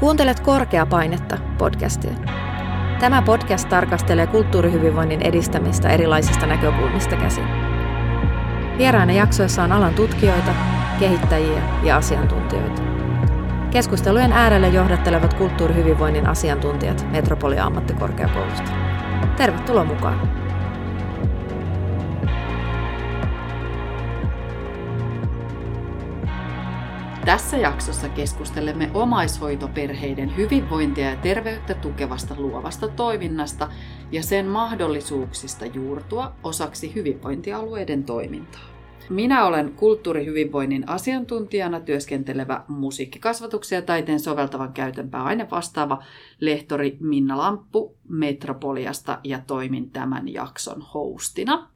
Kuuntelet Korkeapainetta podcastia. Tämä podcast tarkastelee kulttuurihyvinvoinnin edistämistä erilaisista näkökulmista käsin. Vieraina jaksoissa on alan tutkijoita, kehittäjiä ja asiantuntijoita. Keskustelujen äärelle johdattelevat kulttuurihyvinvoinnin asiantuntijat Metropolia ammattikorkeakoulusta. Tervetuloa mukaan! Tässä jaksossa keskustelemme omaishoitoperheiden hyvinvointia ja terveyttä tukevasta luovasta toiminnasta ja sen mahdollisuuksista juurtua osaksi hyvinvointialueiden toimintaa. Minä olen kulttuurihyvinvoinnin asiantuntijana työskentelevä musiikkikasvatuksen ja taiteen soveltavan käytön pääaine vastaava lehtori Minna Lamppu Metropoliasta ja toimin tämän jakson hostina.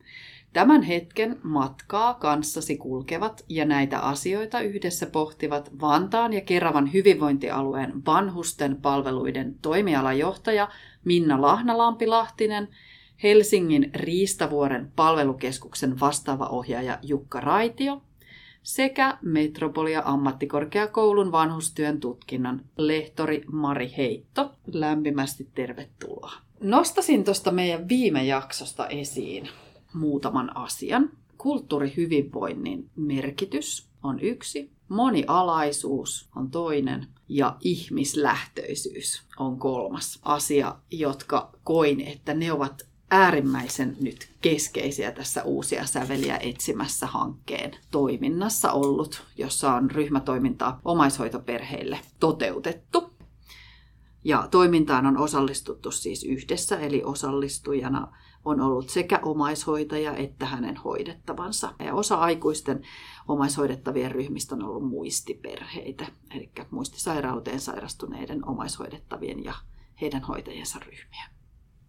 Tämän hetken matkaa kanssasi kulkevat ja näitä asioita yhdessä pohtivat Vantaan ja Keravan hyvinvointialueen vanhusten palveluiden toimialajohtaja Minna Lahnalampi-Lahtinen, Helsingin Riistavuoren palvelukeskuksen vastaava ohjaaja Jukka Raitio sekä Metropolia ammattikorkeakoulun vanhustyön tutkinnon lehtori Mari Heitto. Lämpimästi tervetuloa. Nostasin tuosta meidän viime jaksosta esiin muutaman asian. Kulttuurihyvinvoinnin merkitys on yksi, monialaisuus on toinen ja ihmislähtöisyys on kolmas asia, jotka koin, että ne ovat äärimmäisen nyt keskeisiä tässä uusia säveliä etsimässä hankkeen toiminnassa ollut, jossa on ryhmätoimintaa omaishoitoperheille toteutettu. Ja toimintaan on osallistuttu siis yhdessä, eli osallistujana on ollut sekä omaishoitaja että hänen hoidettavansa. Ja osa aikuisten omaishoidettavien ryhmistä on ollut muistiperheitä, eli muistisairauteen sairastuneiden omaishoidettavien ja heidän hoitajiensa ryhmiä.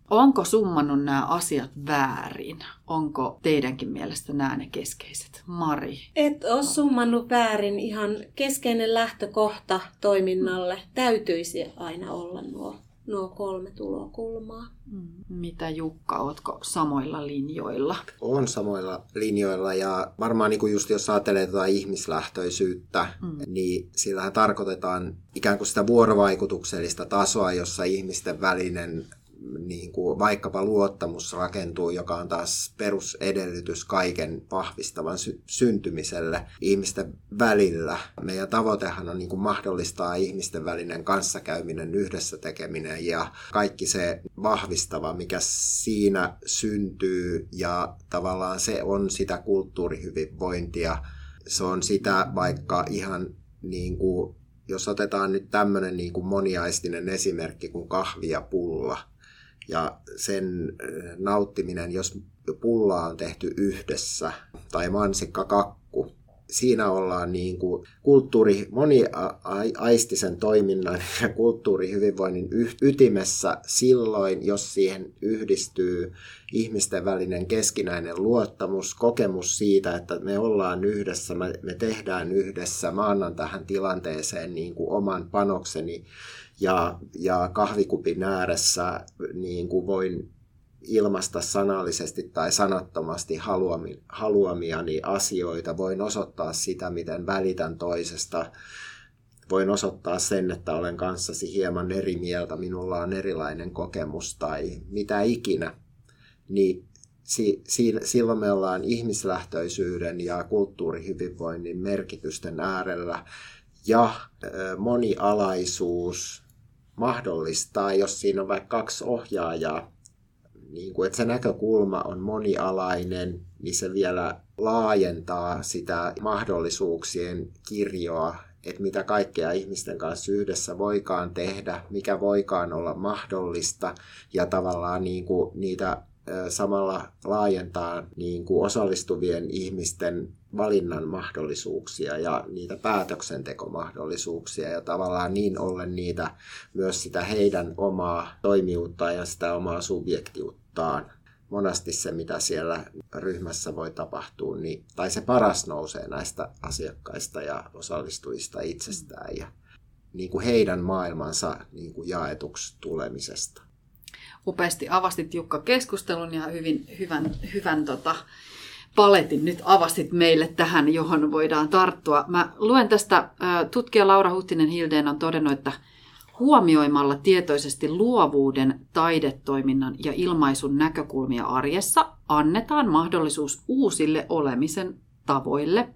Onko summannut nämä asiat väärin? Onko teidänkin mielestä nämä ne keskeiset? Mari? Et ole summannut väärin. Ihan keskeinen lähtökohta toiminnalle täytyisi aina olla nuo nuo kolme tulokulmaa. Mm. Mitä Jukka, ootko samoilla linjoilla? On samoilla linjoilla ja varmaan niin kuin just jos ajattelee tuota ihmislähtöisyyttä, mm. niin sillähän tarkoitetaan ikään kuin sitä vuorovaikutuksellista tasoa, jossa ihmisten välinen niin kuin vaikkapa luottamus rakentuu, joka on taas perusedellytys kaiken vahvistavan sy- syntymiselle ihmisten välillä. Meidän tavoitehan on niin kuin mahdollistaa ihmisten välinen kanssakäyminen, yhdessä tekeminen ja kaikki se vahvistava, mikä siinä syntyy ja tavallaan se on sitä kulttuurihyvinvointia. Se on sitä vaikka ihan niin kuin jos otetaan nyt tämmöinen niin kuin moniaistinen esimerkki kuin kahvi ja pulla, ja sen äh, nauttiminen, jos pullaa on tehty yhdessä, tai mansikka kakku, siinä ollaan niin kuin kulttuuri, moniaistisen toiminnan ja kulttuurihyvinvoinnin ytimessä silloin, jos siihen yhdistyy ihmisten välinen keskinäinen luottamus, kokemus siitä, että me ollaan yhdessä, me tehdään yhdessä, mä annan tähän tilanteeseen niin kuin oman panokseni ja, ja kahvikupin ääressä niin kuin voin ilmaista sanallisesti tai sanattomasti haluami, haluamiani asioita. Voin osoittaa sitä, miten välitän toisesta. Voin osoittaa sen, että olen kanssasi hieman eri mieltä, minulla on erilainen kokemus tai mitä ikinä. Niin si, si, silloin me ollaan ihmislähtöisyyden ja kulttuurihyvinvoinnin merkitysten äärellä. Ja monialaisuus mahdollistaa, jos siinä on vaikka kaksi ohjaajaa, niin kuin, että se näkökulma on monialainen, niin se vielä laajentaa sitä mahdollisuuksien kirjoa, että mitä kaikkea ihmisten kanssa yhdessä voikaan tehdä, mikä voikaan olla mahdollista. Ja tavallaan niin kuin niitä samalla laajentaa niin kuin osallistuvien ihmisten valinnan mahdollisuuksia ja niitä päätöksentekomahdollisuuksia ja tavallaan niin ollen niitä myös sitä heidän omaa toimijuuttaan ja sitä omaa subjektiuttaan. Monasti se, mitä siellä ryhmässä voi tapahtua, niin, tai se paras nousee näistä asiakkaista ja osallistujista itsestään ja niin kuin heidän maailmansa niin kuin jaetuksi tulemisesta upeasti avastit Jukka keskustelun ja hyvin, hyvän, hyvän tota, paletin nyt avastit meille tähän, johon voidaan tarttua. Mä luen tästä, tutkija Laura Huttinen Hildeen on todennut, että huomioimalla tietoisesti luovuuden, taidetoiminnan ja ilmaisun näkökulmia arjessa annetaan mahdollisuus uusille olemisen tavoille,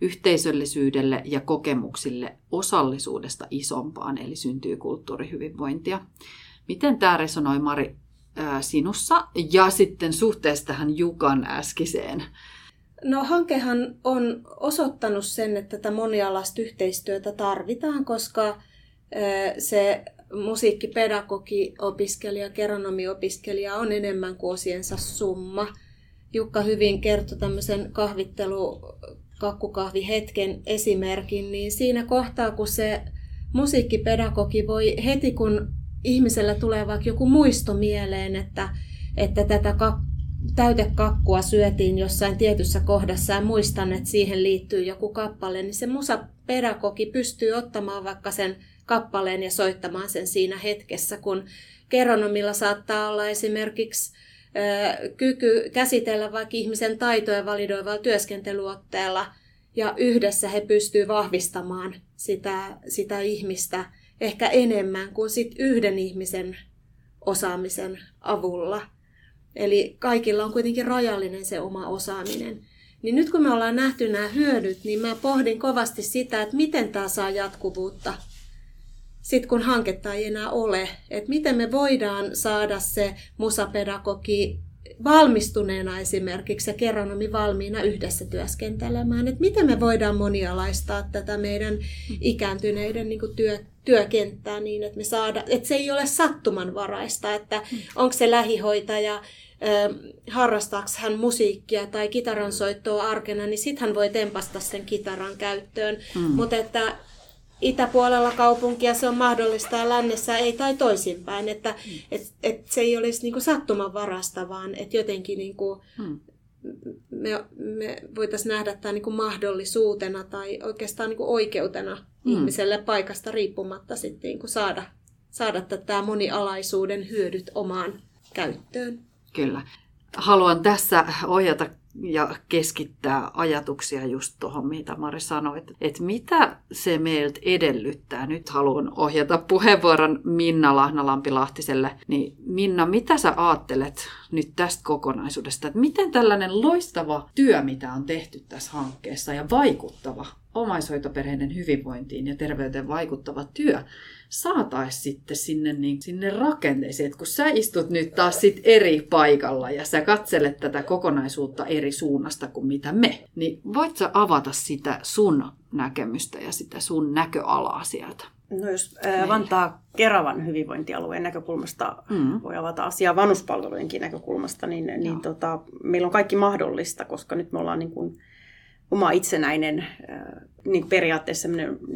yhteisöllisyydelle ja kokemuksille osallisuudesta isompaan, eli syntyy kulttuurihyvinvointia. Miten tämä resonoi Mari sinussa ja sitten suhteessa tähän Jukan äskiseen? No hankehan on osoittanut sen, että tätä monialaista yhteistyötä tarvitaan, koska se musiikkipedagogi-opiskelija, geronomiopiskelija on enemmän kuin osiensa summa. Jukka hyvin kertoi tämmöisen kahvittelu kakkukahvihetken esimerkin, niin siinä kohtaa, kun se musiikkipedagogi voi heti, kun ihmisellä tulee vaikka joku muisto mieleen, että, että tätä kak- täytekakkua syötiin jossain tietyssä kohdassa ja muistan, että siihen liittyy joku kappale, niin se musapedagogi pystyy ottamaan vaikka sen kappaleen ja soittamaan sen siinä hetkessä, kun keronomilla saattaa olla esimerkiksi kyky käsitellä vaikka ihmisen taitoja validoivalla työskentelyotteella ja yhdessä he pystyvät vahvistamaan sitä, sitä ihmistä ehkä enemmän kuin sit yhden ihmisen osaamisen avulla. Eli kaikilla on kuitenkin rajallinen se oma osaaminen. Niin nyt kun me ollaan nähty nämä hyödyt, niin mä pohdin kovasti sitä, että miten tämä saa jatkuvuutta sitten kun hanketta ei enää ole. Että miten me voidaan saada se musapedagogi valmistuneena esimerkiksi ja keronomi valmiina yhdessä työskentelemään. Että miten me voidaan monialaistaa tätä meidän ikääntyneiden niin kuin työ, työkenttää niin, että me saada, että se ei ole sattumanvaraista, että onko se lähihoitaja, harrastaako hän musiikkia tai kitaransoittoa arkena, niin sitten hän voi tempasta sen kitaran käyttöön. Mm. Mutta että itäpuolella kaupunkia se on mahdollista ja lännessä ei tai toisinpäin. Että mm. et, et se ei olisi niinku sattuman varasta, vaan että jotenkin niinku, mm. me, me voitaisiin nähdä tämä niinku mahdollisuutena tai oikeastaan niinku oikeutena mm. ihmiselle paikasta riippumatta sitten niinku saada, saada tätä monialaisuuden hyödyt omaan käyttöön. Kyllä. Haluan tässä ohjata ja keskittää ajatuksia just tuohon, mitä Mari sanoi, että, että mitä se meiltä edellyttää. Nyt haluan ohjata puheenvuoron Minna Lahnalampi-Lahtiselle. Niin Minna, mitä sä ajattelet nyt tästä kokonaisuudesta? Että miten tällainen loistava työ, mitä on tehty tässä hankkeessa ja vaikuttava omaishoitoperheiden hyvinvointiin ja terveyteen vaikuttava työ, saataisiin sitten sinne, niin, sinne rakenteeseen. Että kun sä istut nyt taas sit eri paikalla ja sä katselet tätä kokonaisuutta eri suunnasta kuin mitä me, niin voit sä avata sitä sun näkemystä ja sitä sun näköalaa sieltä? No jos ää, Vantaa Keravan hyvinvointialueen näkökulmasta mm. voi avata asiaa vanhuspalvelujenkin näkökulmasta, niin, niin tota, meillä on kaikki mahdollista, koska nyt me ollaan niin kuin oma itsenäinen niin periaatteessa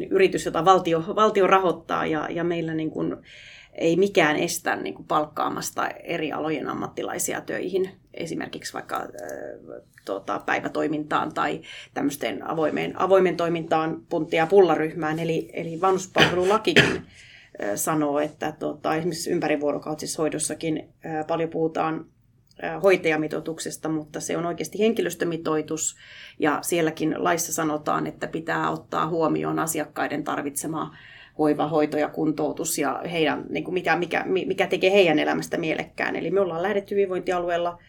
yritys, jota valtio, valtio rahoittaa ja, ja meillä niin kuin ei mikään estä niin kuin palkkaamasta eri alojen ammattilaisia töihin, esimerkiksi vaikka äh, tuota, päivätoimintaan tai tämmöisten avoimeen, avoimen toimintaan puntti- ja pullaryhmään. Eli, eli vanhuspalvelulakikin sanoo, että tuota, esimerkiksi ympärivuorokautisessa hoidossakin paljon puhutaan hoitajamitoituksesta, mutta se on oikeasti henkilöstömitoitus ja sielläkin laissa sanotaan, että pitää ottaa huomioon asiakkaiden tarvitsema hoiva, hoito ja kuntoutus ja heidän, niin kuin mikä, mikä, mikä tekee heidän elämästä mielekkään. Eli me ollaan lähdetty hyvinvointialueella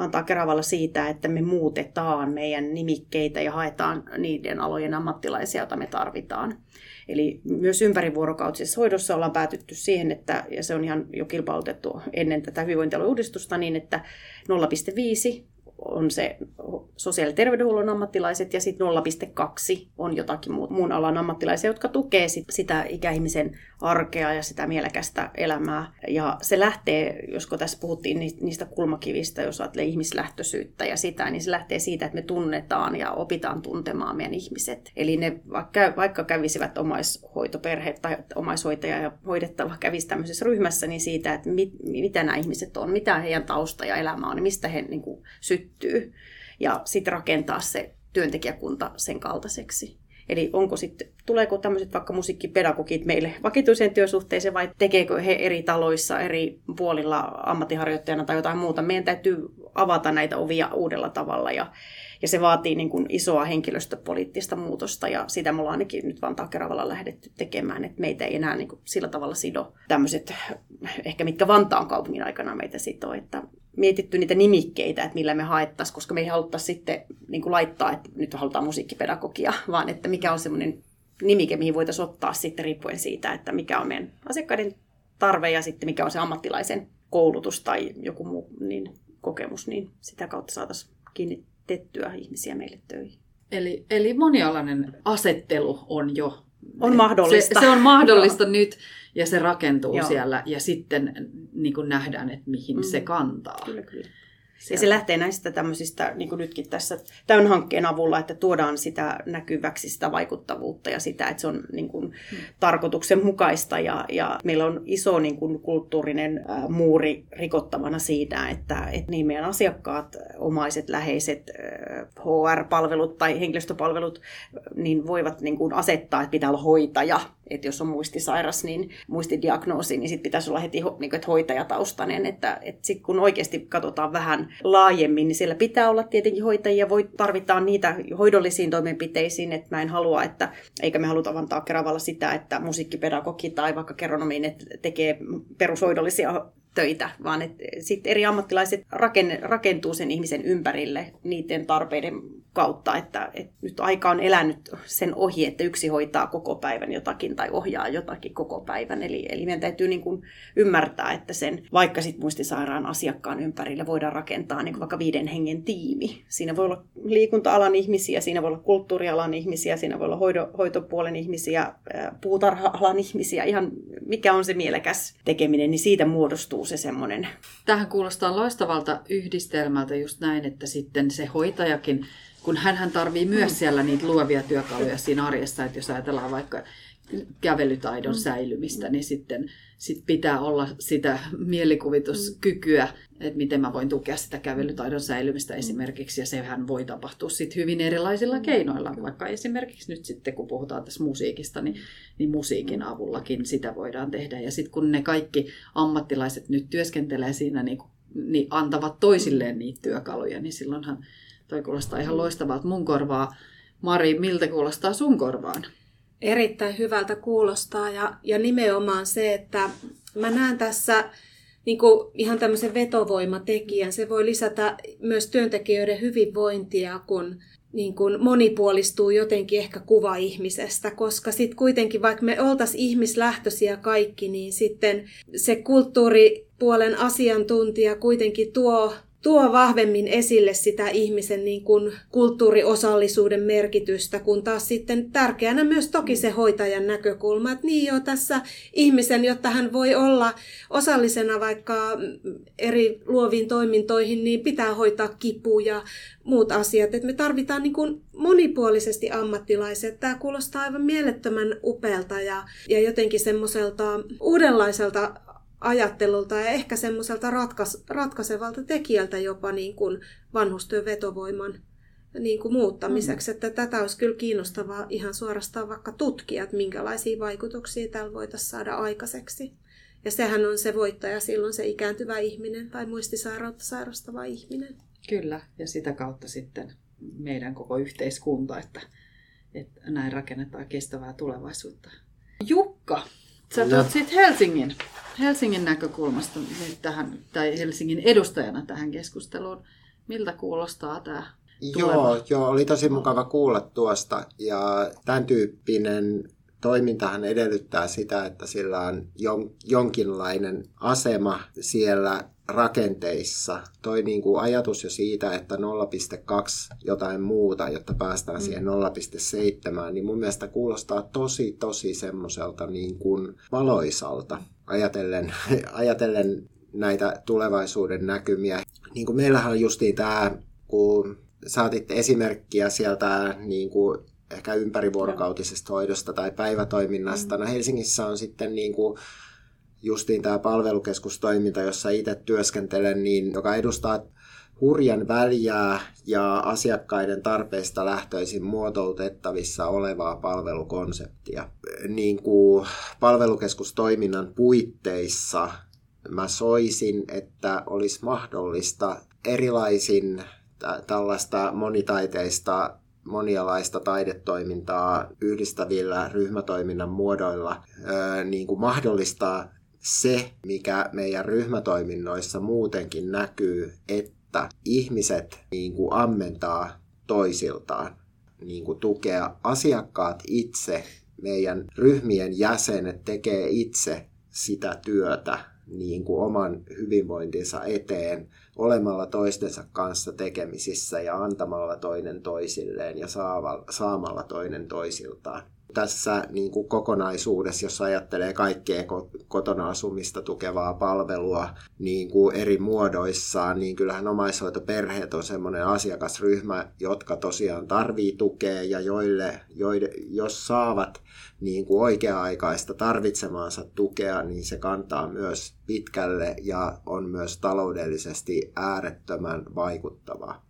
antaa Keravalla siitä, että me muutetaan meidän nimikkeitä ja haetaan niiden alojen ammattilaisia, joita me tarvitaan. Eli myös ympärivuorokautisessa hoidossa ollaan päätytty siihen, että, ja se on ihan jo kilpailutettu ennen tätä hyvinvointialueuudistusta, niin että 0,5 on se sosiaali- ja terveydenhuollon ammattilaiset ja sitten 0,2 on jotakin muun alan ammattilaisia, jotka tukee sit sitä ikäihmisen arkea ja sitä mielekästä elämää. Ja se lähtee, josko tässä puhuttiin niistä kulmakivistä, jos ajattelee ihmislähtöisyyttä ja sitä, niin se lähtee siitä, että me tunnetaan ja opitaan tuntemaan meidän ihmiset. Eli ne vaikka, kävisivät omaishoitoperhe tai omaishoitaja ja hoidettava kävisi tämmöisessä ryhmässä, niin siitä, että mit, mitä nämä ihmiset on, mitä heidän tausta ja elämä on, mistä he niin kuin, syttyy. Ja sitten rakentaa se työntekijäkunta sen kaltaiseksi. Eli onko sitten, tuleeko tämmöiset vaikka musiikkipedagogit meille vakituiseen työsuhteeseen vai tekeekö he eri taloissa, eri puolilla ammattiharjoittajana tai jotain muuta. Meidän täytyy avata näitä ovia uudella tavalla ja ja se vaatii niin kuin isoa henkilöstöpoliittista muutosta ja sitä me ollaan ainakin nyt Vantaa Keravalla lähdetty tekemään, että meitä ei enää niin kuin sillä tavalla sido tämmöiset, ehkä mitkä Vantaan kaupungin aikana meitä sitoo, että mietitty niitä nimikkeitä, että millä me haettaisiin, koska me ei haluttaisi sitten niin kuin laittaa, että nyt halutaan musiikkipedagogia, vaan että mikä on semmoinen nimike, mihin voitaisiin ottaa sitten riippuen siitä, että mikä on meidän asiakkaiden tarve ja sitten mikä on se ammattilaisen koulutus tai joku muu niin kokemus, niin sitä kautta saataisiin kiinni tettyä ihmisiä meille töihin. Eli, eli monialainen asettelu on jo... On mahdollista. Se, se on mahdollista nyt ja se rakentuu Joo. siellä ja sitten niin kuin nähdään, että mihin mm. se kantaa. Kyllä, kyllä. Ja se lähtee näistä tämmöisistä, niin kuin nytkin tässä tämän hankkeen avulla, että tuodaan sitä näkyväksi, sitä vaikuttavuutta ja sitä, että se on niin kuin, hmm. tarkoituksenmukaista. Ja, ja meillä on iso niin kuin, kulttuurinen äh, muuri rikottavana siinä, että, että niin meidän asiakkaat, omaiset, läheiset, äh, HR-palvelut tai henkilöstöpalvelut, niin voivat niin kuin, asettaa, että pitää olla hoitaja että jos on muistisairas, niin muistidiagnoosi, niin sitten pitäisi olla heti niin kuin, että hoitajataustainen. Että, että sit kun oikeasti katsotaan vähän laajemmin, niin siellä pitää olla tietenkin hoitajia, voi tarvitaan niitä hoidollisiin toimenpiteisiin, että mä en halua, että eikä me haluta antaa Keravalla sitä, että musiikkipedagogi tai vaikka keronomiin tekee perushoidollisia töitä, vaan että sitten eri ammattilaiset raken, rakentuu sen ihmisen ympärille niiden tarpeiden kautta, että, että nyt aika on elänyt sen ohi, että yksi hoitaa koko päivän jotakin tai ohjaa jotakin koko päivän. Eli, eli meidän täytyy niin kuin ymmärtää, että sen vaikka sit muistisairaan asiakkaan ympärille voidaan rakentaa niin kuin vaikka viiden hengen tiimi. Siinä voi olla liikunta-alan ihmisiä, siinä voi olla kulttuurialan ihmisiä, siinä voi olla hoito, hoitopuolen ihmisiä, puutarha-alan ihmisiä, ihan mikä on se mielekäs tekeminen, niin siitä muodostuu se semmoinen. Tähän kuulostaa loistavalta yhdistelmältä just näin, että sitten se hoitajakin kun hän tarvii myös siellä niitä luovia työkaluja siinä arjessa, että jos ajatellaan vaikka kävelytaidon mm. säilymistä, niin sitten sit pitää olla sitä mielikuvituskykyä, että miten mä voin tukea sitä kävelytaidon säilymistä esimerkiksi, ja sehän voi tapahtua sitten hyvin erilaisilla mm. keinoilla, vaikka esimerkiksi nyt sitten kun puhutaan tässä musiikista, niin, niin musiikin avullakin sitä voidaan tehdä, ja sitten kun ne kaikki ammattilaiset nyt työskentelee siinä, niin, niin antavat toisilleen niitä työkaluja, niin silloinhan Toi kuulostaa ihan loistavalta. Mun korvaa. Mari, miltä kuulostaa sun korvaan? Erittäin hyvältä kuulostaa ja, ja nimenomaan se, että mä näen tässä niin kuin ihan tämmöisen vetovoimatekijän. Se voi lisätä myös työntekijöiden hyvinvointia, kun niin kuin monipuolistuu jotenkin ehkä kuva ihmisestä, koska sitten kuitenkin vaikka me oltaisiin ihmislähtöisiä kaikki, niin sitten se kulttuuripuolen asiantuntija kuitenkin tuo tuo vahvemmin esille sitä ihmisen niin kuin kulttuuriosallisuuden merkitystä, kun taas sitten tärkeänä myös toki se hoitajan näkökulma, että niin jo tässä ihmisen, jotta hän voi olla osallisena vaikka eri luoviin toimintoihin, niin pitää hoitaa kipu ja muut asiat. Että me tarvitaan niin kuin monipuolisesti ammattilaiset. Tämä kuulostaa aivan mielettömän upealta ja, ja jotenkin semmoiselta uudenlaiselta ajattelulta ja ehkä semmoiselta ratkais, ratkaisevalta tekijältä jopa niin kuin vanhustyön vetovoiman niin kuin muuttamiseksi. Mm. Että tätä olisi kyllä kiinnostavaa ihan suorastaan vaikka tutkia, että minkälaisia vaikutuksia tällä voitaisiin saada aikaiseksi. Ja sehän on se voittaja silloin se ikääntyvä ihminen tai muistisairautta sairastava ihminen. Kyllä, ja sitä kautta sitten meidän koko yhteiskunta, että, että näin rakennetaan kestävää tulevaisuutta. Jukka, Sä no. sitten Helsingin, Helsingin näkökulmasta tähän, tai Helsingin edustajana tähän keskusteluun. Miltä kuulostaa tämä Joo, joo, oli tosi mukava kuulla tuosta. Ja tämän tyyppinen toimintahan edellyttää sitä, että sillä on jonkinlainen asema siellä rakenteissa. Toi niin kuin ajatus jo siitä, että 0,2 jotain muuta, jotta päästään mm. siihen 0,7, niin mun mielestä kuulostaa tosi, tosi semmoiselta niin kuin valoisalta ajatellen, ajatellen näitä tulevaisuuden näkymiä. Niin kuin meillähän on justiin tämä, kun saatitte esimerkkiä sieltä niin kuin ehkä ympärivuorokautisesta hoidosta tai päivätoiminnasta. Mm. No Helsingissä on sitten niin kuin justiin tämä palvelukeskustoiminta, jossa itse työskentelen, niin, joka edustaa hurjan väljää ja asiakkaiden tarpeista lähtöisin muotoutettavissa olevaa palvelukonseptia. Niin kuin palvelukeskustoiminnan puitteissa mä soisin, että olisi mahdollista erilaisin tällaista monitaiteista monialaista taidetoimintaa yhdistävillä ryhmätoiminnan muodoilla niin kuin mahdollistaa se, mikä meidän ryhmätoiminnoissa muutenkin näkyy, että ihmiset niin kuin ammentaa toisiltaan, niin kuin tukea asiakkaat itse, meidän ryhmien jäsenet tekee itse sitä työtä niin kuin oman hyvinvointinsa eteen olemalla toistensa kanssa tekemisissä ja antamalla toinen toisilleen ja saamalla toinen toisiltaan. Tässä niin kuin kokonaisuudessa, jos ajattelee kaikkea kotona asumista tukevaa palvelua niin kuin eri muodoissaan, niin kyllähän omaishoitoperheet on sellainen asiakasryhmä, jotka tosiaan tarvii tukea ja joille, joille jos saavat niin kuin oikea-aikaista tarvitsemaansa tukea, niin se kantaa myös pitkälle ja on myös taloudellisesti äärettömän vaikuttavaa.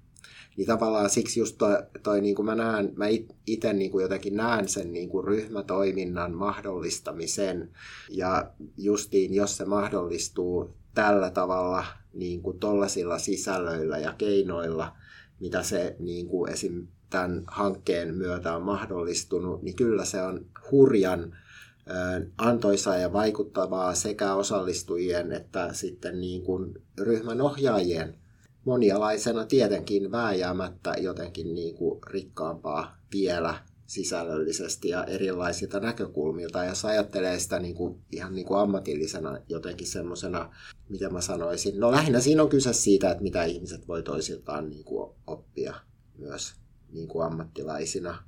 Niin tavallaan siksi just toi, toi niin kuin mä näen, mä itse niin kuin jotenkin näen sen niin kuin ryhmätoiminnan mahdollistamisen. Ja justiin jos se mahdollistuu tällä tavalla niin kuin tollasilla sisällöillä ja keinoilla, mitä se niin kuin esim. tämän hankkeen myötä on mahdollistunut, niin kyllä se on hurjan antoisaa ja vaikuttavaa sekä osallistujien että sitten niin kuin ryhmän ohjaajien monialaisena tietenkin vääjäämättä jotenkin niin kuin rikkaampaa vielä sisällöllisesti ja erilaisilta näkökulmilta. Jos ajattelee sitä niin kuin, ihan niin kuin ammatillisena jotenkin semmoisena, mitä mä sanoisin, no lähinnä siinä on kyse siitä, että mitä ihmiset voi toisiltaan niin kuin oppia myös niin kuin ammattilaisina.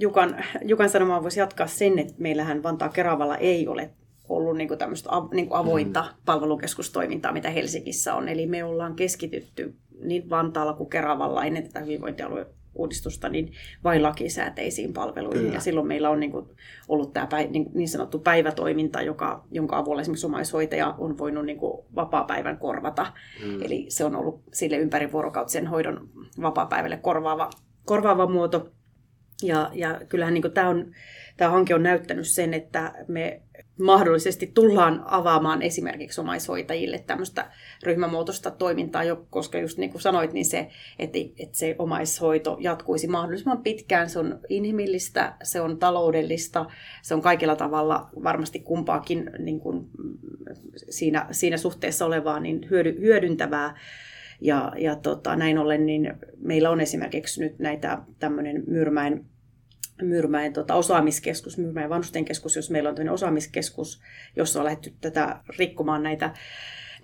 Jukan, Jukan sanomaan voisi jatkaa sen, että meillähän Vantaa Keravalla ei ole ollut niin kuin tämmöistä niin kuin avointa mm. palvelukeskustoimintaa, mitä Helsingissä on. Eli me ollaan keskitytty niin Vantaalla kuin Keravalla ennen tätä hyvinvointialue uudistusta niin vain lakisääteisiin palveluihin. Kyllä. Ja silloin meillä on niin kuin, ollut tämä päi, niin, niin sanottu päivätoiminta, joka, jonka avulla esimerkiksi omaishoitaja on voinut niin kuin, vapaa-päivän korvata. Mm. Eli se on ollut sille ympärivuorokautisen hoidon vapaa-päivälle korvaava korvaava muoto. Ja, ja kyllähän niin tämä, on, tämä hanke on näyttänyt sen, että me mahdollisesti tullaan avaamaan esimerkiksi omaishoitajille tämmöistä ryhmämuotoista toimintaa, koska just niin kuin sanoit, niin se, että, että se omaishoito jatkuisi mahdollisimman pitkään. Se on inhimillistä, se on taloudellista, se on kaikilla tavalla varmasti kumpaakin niin kuin siinä, siinä suhteessa olevaa niin hyödy, hyödyntävää. Ja, ja tota, näin ollen niin meillä on esimerkiksi nyt näitä tämmöinen Myyrmäen Myyrmäen tota, osaamiskeskus, Myyrmäen vanhusten keskus, jos meillä on tämmöinen osaamiskeskus, jossa on lähdetty tätä rikkomaan näitä,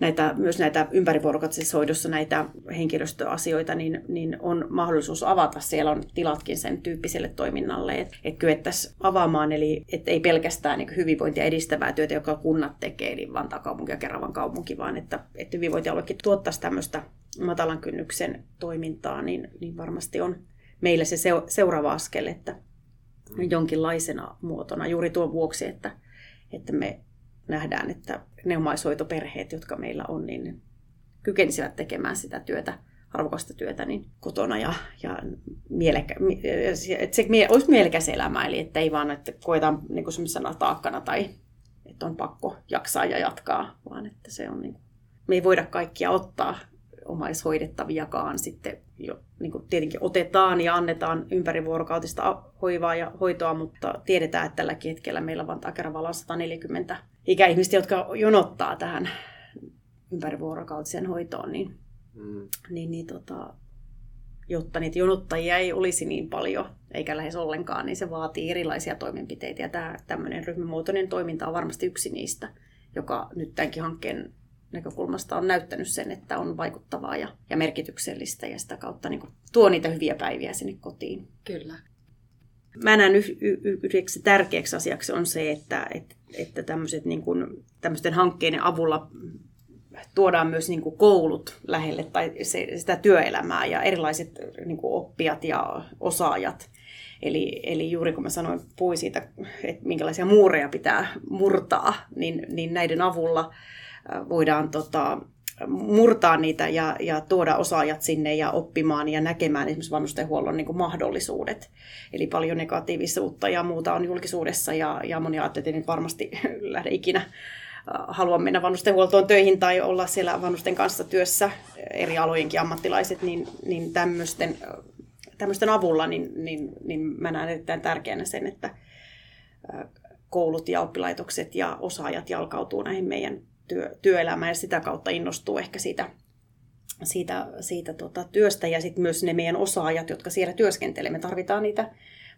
näitä, myös näitä ympärivuorokautisessa hoidossa näitä henkilöstöasioita, niin, niin on mahdollisuus avata. Siellä on tilatkin sen tyyppiselle toiminnalle, että et kyettäisiin avaamaan, eli et ei pelkästään niin hyvinvointia edistävää työtä, joka kunnat tekee, eli Vantaa kaupunki ja Keravan kaupunki, vaan että, että hyvinvointialuekin tuottaisi tämmöistä matalan kynnyksen toimintaa, niin, niin varmasti on meillä se seuraava askel, että jonkinlaisena muotona juuri tuon vuoksi, että, että me nähdään, että ne omaishoitoperheet, jotka meillä on, niin kykenisivät tekemään sitä työtä, arvokasta työtä niin kotona ja, ja mielekä, että se olisi mielekäs elämä, eli että ei vaan, että koetaan niin kuin taakkana tai että on pakko jaksaa ja jatkaa, vaan että se on niin me ei voida kaikkia ottaa omaishoidettaviakaan sitten jo niin kuin tietenkin otetaan ja annetaan ympärivuorokautista hoivaa ja hoitoa, mutta tiedetään, että tälläkin hetkellä meillä Vantaa Keravalla on 140 ikäihmistä, jotka jonottaa tähän ympärivuorokautiseen hoitoon, niin, mm. niin, niin tota, jotta niitä jonottajia ei olisi niin paljon, eikä lähes ollenkaan, niin se vaatii erilaisia toimenpiteitä. Ja tämä tämmöinen ryhmämuotoinen toiminta on varmasti yksi niistä, joka nyt tämänkin hankkeen näkökulmasta on näyttänyt sen, että on vaikuttavaa ja, ja merkityksellistä ja sitä kautta niin kuin, tuo niitä hyviä päiviä sinne kotiin. Kyllä. Mä näen y- y- yhdeksi tärkeäksi asiaksi on se, että, että, että tämmöiset, niin kuin, tämmöisten hankkeiden avulla tuodaan myös niin kuin koulut lähelle tai se, sitä työelämää ja erilaiset niin kuin oppijat ja osaajat. Eli, eli juuri kun mä sanoin, puhuin siitä, että minkälaisia muureja pitää murtaa, niin, niin näiden avulla voidaan tota, murtaa niitä ja, ja tuoda osaajat sinne ja oppimaan ja näkemään esimerkiksi vanhustenhuollon niin mahdollisuudet. Eli paljon negatiivisuutta ja muuta on julkisuudessa ja, ja moni ajattelee, että varmasti lähde ikinä haluan mennä vanhustenhuoltoon töihin tai olla siellä vanhusten kanssa työssä, eri alojenkin ammattilaiset, niin, niin tämmöisten, tämmöisten avulla niin, niin, niin mä näen erittäin tärkeänä sen, että koulut ja oppilaitokset ja osaajat jalkautuu näihin meidän työ, työelämään ja sitä kautta innostuu ehkä siitä, siitä, siitä tota, työstä ja sitten myös ne meidän osaajat, jotka siellä työskentelee. Me tarvitaan niitä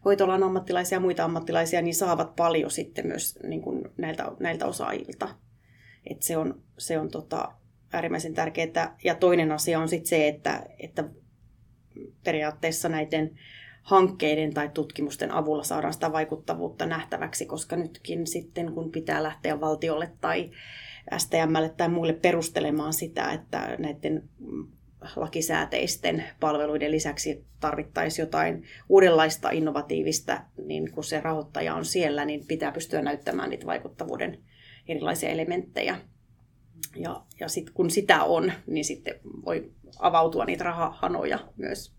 hoitoalan ammattilaisia ja muita ammattilaisia, niin saavat paljon sitten myös niin kuin näiltä, näiltä osaajilta. Et se on, se on tota, äärimmäisen tärkeää. Ja toinen asia on sitten se, että, että periaatteessa näiden hankkeiden tai tutkimusten avulla saadaan sitä vaikuttavuutta nähtäväksi, koska nytkin sitten kun pitää lähteä valtiolle tai STMlle tai muille perustelemaan sitä, että näiden lakisääteisten palveluiden lisäksi tarvittaisiin jotain uudenlaista innovatiivista, niin kun se rahoittaja on siellä, niin pitää pystyä näyttämään niitä vaikuttavuuden erilaisia elementtejä. Ja, ja sit, kun sitä on, niin sitten voi avautua niitä rahahanoja myös,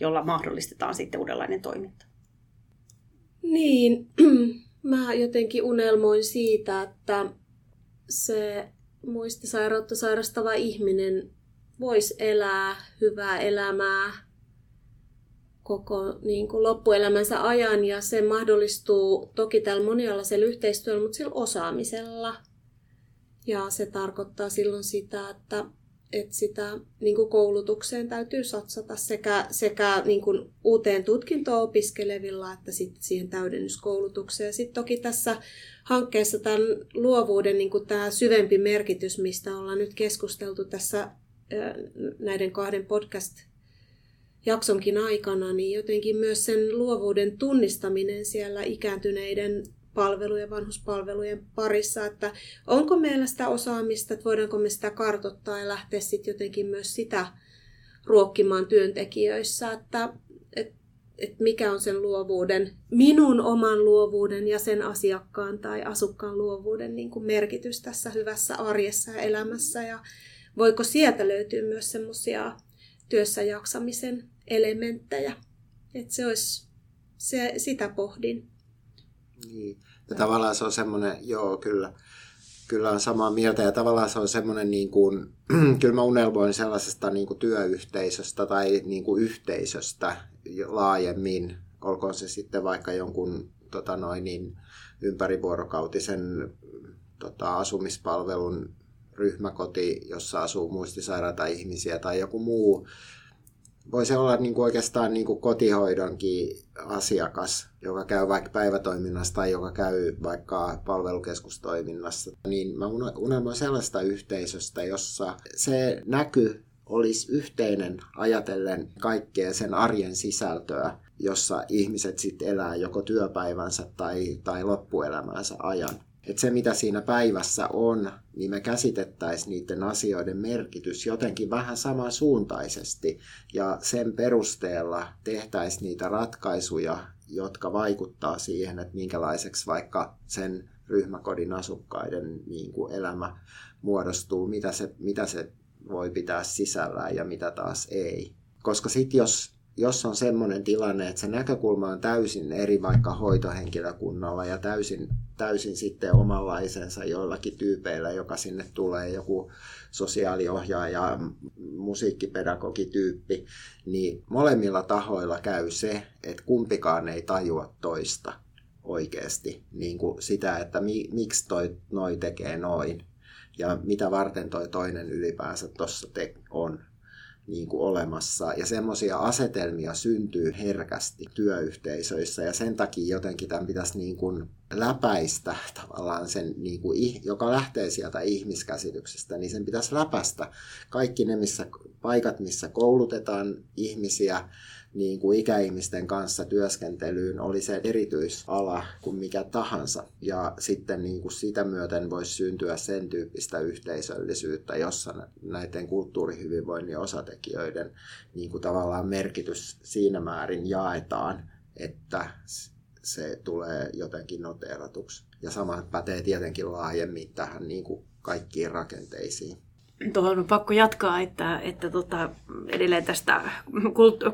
jolla mahdollistetaan sitten uudenlainen toiminta. Niin, mä jotenkin unelmoin siitä, että se muistisairautta sairastava ihminen voisi elää hyvää elämää koko niin kuin loppuelämänsä ajan ja se mahdollistuu toki tällä monialaisella yhteistyöllä, mutta sillä osaamisella. Ja se tarkoittaa silloin sitä, että että sitä niin kuin koulutukseen täytyy satsata sekä, sekä niin kuin uuteen tutkintoon opiskelevilla että sitten siihen täydennyskoulutukseen. Sitten toki tässä hankkeessa tämän luovuuden niin kuin tämä syvempi merkitys, mistä ollaan nyt keskusteltu tässä näiden kahden podcast-jaksonkin aikana, niin jotenkin myös sen luovuuden tunnistaminen siellä ikääntyneiden palvelujen, vanhuspalvelujen parissa, että onko meillä sitä osaamista, että voidaanko me sitä kartottaa ja lähteä sitten jotenkin myös sitä ruokkimaan työntekijöissä, että, että, että mikä on sen luovuuden, minun oman luovuuden ja sen asiakkaan tai asukkaan luovuuden niin kuin merkitys tässä hyvässä arjessa ja elämässä ja voiko sieltä löytyä myös semmoisia työssä jaksamisen elementtejä. Että se olisi, se, sitä pohdin. Niin. Ja tavallaan se on semmoinen, joo kyllä, kyllä on samaa mieltä. Ja tavallaan se on semmoinen, niin kuin, kyllä mä unelmoin sellaisesta niin kuin työyhteisöstä tai niin kuin yhteisöstä laajemmin, olkoon se sitten vaikka jonkun tota noin, niin, ympärivuorokautisen tota, asumispalvelun ryhmäkoti, jossa asuu muistisairaita ihmisiä tai joku muu voisi olla niin kuin oikeastaan niin kuin kotihoidonkin asiakas, joka käy vaikka päivätoiminnassa tai joka käy vaikka palvelukeskustoiminnassa, niin mä unelmoin sellaista yhteisöstä, jossa se näky olisi yhteinen ajatellen kaikkea sen arjen sisältöä, jossa ihmiset sitten elää joko työpäivänsä tai, tai loppuelämänsä ajan että se mitä siinä päivässä on, niin me käsitettäisiin niiden asioiden merkitys jotenkin vähän samansuuntaisesti ja sen perusteella tehtäisiin niitä ratkaisuja, jotka vaikuttaa siihen, että minkälaiseksi vaikka sen ryhmäkodin asukkaiden niin kuin elämä muodostuu, mitä se, mitä se voi pitää sisällään ja mitä taas ei. Koska sitten jos jos on semmoinen tilanne, että se näkökulma on täysin eri vaikka hoitohenkilökunnalla ja täysin, täysin sitten omanlaisensa joillakin tyypeillä, joka sinne tulee joku sosiaaliohjaaja, musiikkipedagogityyppi, niin molemmilla tahoilla käy se, että kumpikaan ei tajua toista oikeasti niin kuin sitä, että mi, miksi toi noi tekee noin ja mitä varten toi toinen ylipäänsä tuossa on niin kuin olemassa. Ja semmoisia asetelmia syntyy herkästi työyhteisöissä ja sen takia jotenkin tämän pitäisi niin kuin läpäistä tavallaan sen, niin kuin, joka lähtee sieltä ihmiskäsityksestä, niin sen pitäisi läpäistä kaikki ne missä, paikat, missä koulutetaan ihmisiä, niin kuin ikäihmisten kanssa työskentelyyn oli se erityisala kuin mikä tahansa. Ja sitten niin kuin sitä myöten voisi syntyä sen tyyppistä yhteisöllisyyttä, jossa näiden kulttuurihyvinvoinnin osatekijöiden niin kuin tavallaan merkitys siinä määrin jaetaan, että se tulee jotenkin noteeratuksi. Ja sama pätee tietenkin laajemmin tähän niin kuin kaikkiin rakenteisiin. Tuohon on pakko jatkaa, että, että tota, edelleen tästä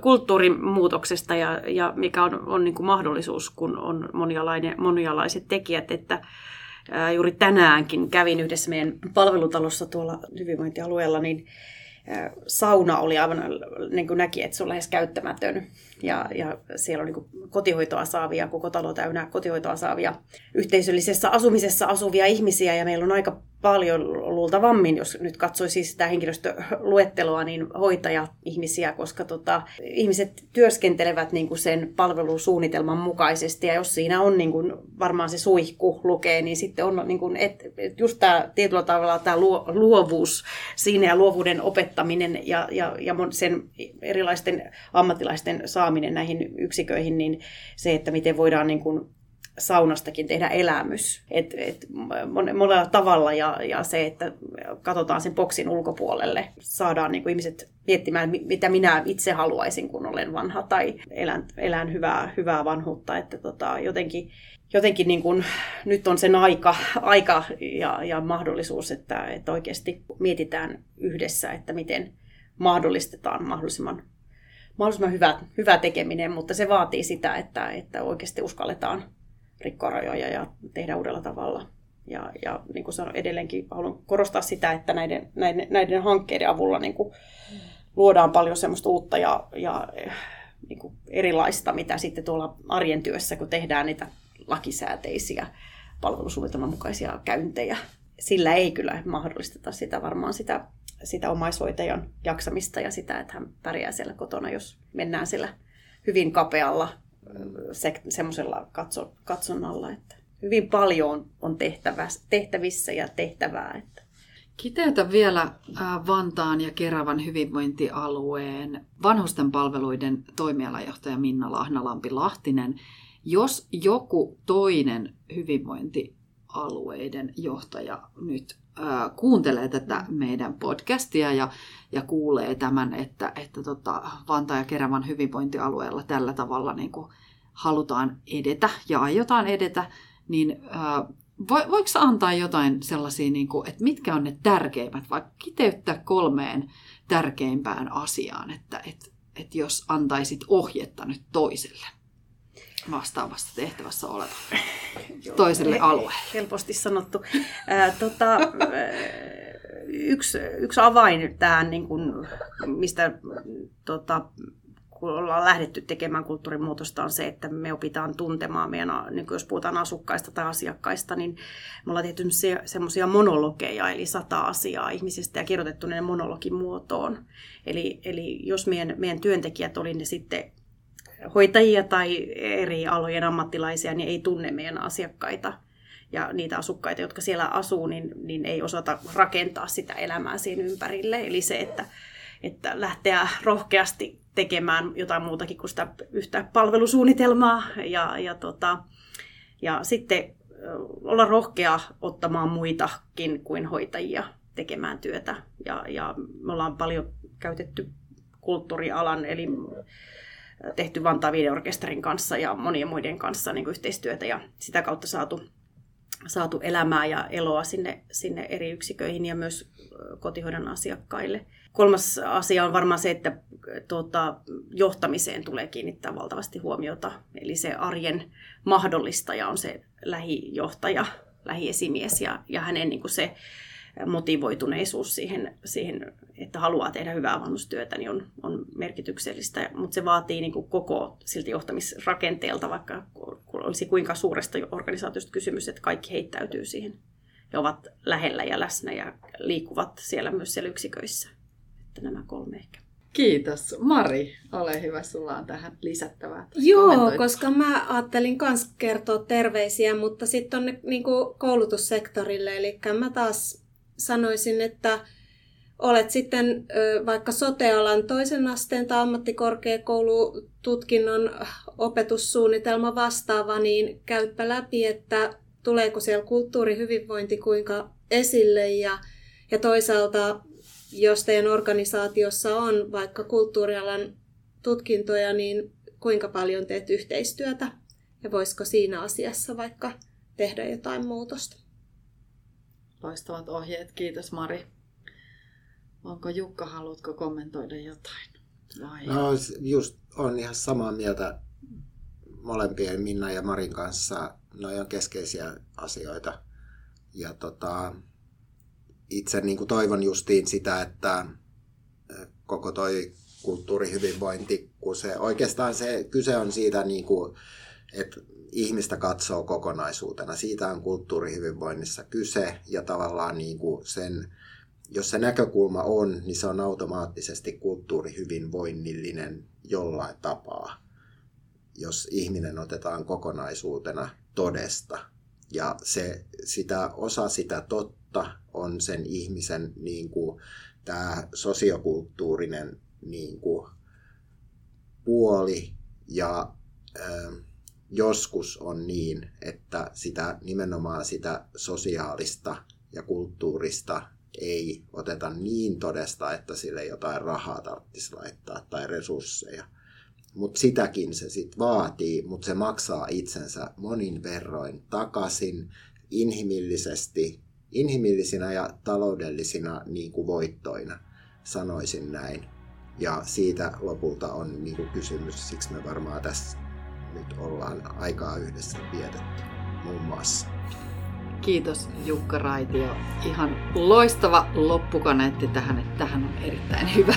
kulttuurin muutoksesta ja, ja mikä on, on niin kuin mahdollisuus, kun on monialaiset tekijät, että juuri tänäänkin kävin yhdessä meidän palvelutalossa tuolla hyvinvointialueella, niin sauna oli aivan, niin kuin näki, että se on lähes käyttämätön. Ja, ja siellä on niin kotihoitoa saavia, koko talo täynnä kotihoitoa saavia yhteisöllisessä asumisessa asuvia ihmisiä. Ja meillä on aika paljon luultavammin, jos nyt katsoisi sitä henkilöstöluetteloa, niin hoitaja-ihmisiä, koska tota, ihmiset työskentelevät niin kuin sen palvelusuunnitelman mukaisesti, ja jos siinä on niin kuin, varmaan se suihku lukee, niin sitten on niin kuin, et, et just tämä tietyllä tavalla tämä luovuus siinä ja luovuuden opettaminen ja, ja, ja sen erilaisten ammattilaisten saaminen näihin yksiköihin, niin se, että miten voidaan niin kuin saunastakin tehdä elämys. Et, et monella tavalla ja, ja se, että katsotaan sen boksin ulkopuolelle, saadaan niin kuin ihmiset miettimään, mitä minä itse haluaisin, kun olen vanha tai elän, elän hyvää, hyvää vanhuutta. Että tota, jotenkin jotenkin niin kuin, nyt on sen aika, aika ja, ja mahdollisuus, että, että oikeasti mietitään yhdessä, että miten mahdollistetaan mahdollisimman, mahdollisimman hyvä, hyvä tekeminen, mutta se vaatii sitä, että, että oikeasti uskalletaan rikkoa rajoja ja tehdä uudella tavalla. Ja, ja niin kuin sanoin, edelleenkin haluan korostaa sitä, että näiden, näiden, näiden hankkeiden avulla niin kuin luodaan paljon semmoista uutta ja, ja niin kuin erilaista, mitä sitten tuolla arjen työssä, kun tehdään niitä lakisääteisiä palvelusuunnitelman mukaisia käyntejä. Sillä ei kyllä mahdollisteta sitä varmaan sitä, sitä omaishoitajan jaksamista ja sitä, että hän pärjää siellä kotona, jos mennään siellä hyvin kapealla se, semmoisella katso, katsonnalla, että hyvin paljon on tehtävä, tehtävissä ja tehtävää. Että. Kiteytä vielä Vantaan ja Keravan hyvinvointialueen vanhusten palveluiden toimialajohtaja Minna Lahnalampi-Lahtinen. Jos joku toinen hyvinvointialueiden johtaja nyt kuuntelee tätä meidän podcastia ja, ja kuulee tämän, että, että tota, Vantaan ja Keravan hyvinvointialueella tällä tavalla niin kuin halutaan edetä ja aiotaan edetä, niin ää, voiko antaa jotain sellaisia, niin kuin, että mitkä on ne tärkeimmät, vaikka kiteyttää kolmeen tärkeimpään asiaan, että että että jos antaisit ohjetta nyt toiselle vastaavassa tehtävässä olevalle toiselle alueelle. Helposti sanottu. Tota, yksi, yksi avain tähän, niin kun, mistä tota, kun ollaan lähdetty tekemään kulttuurimuutosta, on se, että me opitaan tuntemaan meidän, niin jos puhutaan asukkaista tai asiakkaista, niin me ollaan tehty se, semmoisia monologeja, eli sata asiaa ihmisistä ja kirjoitettu ne monologin muotoon. Eli, eli jos meidän, meidän työntekijät oli ne sitten hoitajia tai eri alojen ammattilaisia, niin ei tunne meidän asiakkaita ja niitä asukkaita, jotka siellä asuu, niin, niin ei osata rakentaa sitä elämää siinä ympärille. Eli se, että, että lähteä rohkeasti tekemään jotain muutakin kuin sitä yhtä palvelusuunnitelmaa ja, ja, tota, ja sitten olla rohkea ottamaan muitakin kuin hoitajia tekemään työtä. Ja, ja me ollaan paljon käytetty kulttuurialan, eli tehty Vantaa Videorkesterin kanssa ja monien muiden kanssa niin yhteistyötä ja sitä kautta saatu, saatu elämää ja eloa sinne, sinne eri yksiköihin ja myös kotihoidon asiakkaille. Kolmas asia on varmaan se, että tuota, johtamiseen tulee kiinnittää valtavasti huomiota. Eli se arjen mahdollistaja on se lähijohtaja, lähiesimies ja, ja hänen niin kuin se motivoituneisuus siihen, siihen, että haluaa tehdä hyvää vanhustyötä, niin on, on merkityksellistä. Mutta se vaatii niin kuin koko silti johtamisrakenteelta, vaikka olisi kuinka suuresta organisaatiosta kysymys, että kaikki heittäytyy siihen ja ovat lähellä ja läsnä ja liikkuvat siellä myös siellä yksiköissä. Että nämä kolme ehkä. Kiitos. Mari, ole hyvä, sulla on tähän lisättävää. Joo, koska mä ajattelin myös kertoa terveisiä, mutta sitten on niin koulutussektorille. Eli mä taas sanoisin, että olet sitten vaikka sotealan toisen asteen tai ammattikorkeakoulututkinnon opetussuunnitelma vastaava, niin käyppä läpi, että tuleeko siellä kulttuurihyvinvointi kuinka esille ja, ja toisaalta jos teidän organisaatiossa on vaikka kulttuurialan tutkintoja, niin kuinka paljon teet yhteistyötä ja voisiko siinä asiassa vaikka tehdä jotain muutosta? Loistavat ohjeet, kiitos Mari. Onko Jukka, haluatko kommentoida jotain? Vai? No just on ihan samaa mieltä molempien Minna ja Marin kanssa. Ne on keskeisiä asioita. Ja tota, itse niin kuin toivon justiin sitä, että koko toi kulttuurihyvinvointi, kun se oikeastaan se kyse on siitä, niin kuin, että ihmistä katsoo kokonaisuutena. Siitä on kulttuurihyvinvoinnissa kyse ja tavallaan niin kuin sen, jos se näkökulma on, niin se on automaattisesti kulttuurihyvinvoinnillinen jollain tapaa, jos ihminen otetaan kokonaisuutena todesta. Ja se, sitä, osa sitä totta on sen ihmisen niin kuin, tämä sosiokulttuurinen niin kuin, puoli ja ö, joskus on niin, että sitä nimenomaan sitä sosiaalista ja kulttuurista ei oteta niin todesta, että sille jotain rahaa tarvitsisi laittaa tai resursseja. Mutta sitäkin se sitten vaatii, mutta se maksaa itsensä monin verroin takaisin inhimillisesti, inhimillisinä ja taloudellisina niin kuin voittoina, sanoisin näin. Ja siitä lopulta on niin kuin kysymys, siksi me varmaan tässä nyt ollaan aikaa yhdessä vietetty muun muassa. Kiitos Jukka Raitio. Ihan loistava loppukaneetti tähän, että tähän on erittäin hyvä,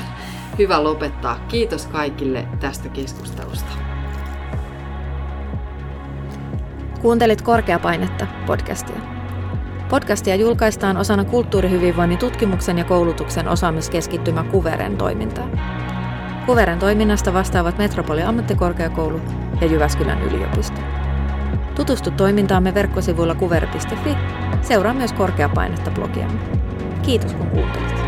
hyvä lopettaa. Kiitos kaikille tästä keskustelusta. Kuuntelit Korkeapainetta podcastia. Podcastia julkaistaan osana kulttuurihyvinvoinnin tutkimuksen ja koulutuksen osaamiskeskittymä Kuveren toimintaa. Kuveren toiminnasta vastaavat Metropoli ammattikorkeakoulu ja Jyväskylän yliopisto. Tutustu toimintaamme verkkosivuilla kuver.fi. Seuraa myös korkeapainetta blogiamme. Kiitos kun kuuntelit.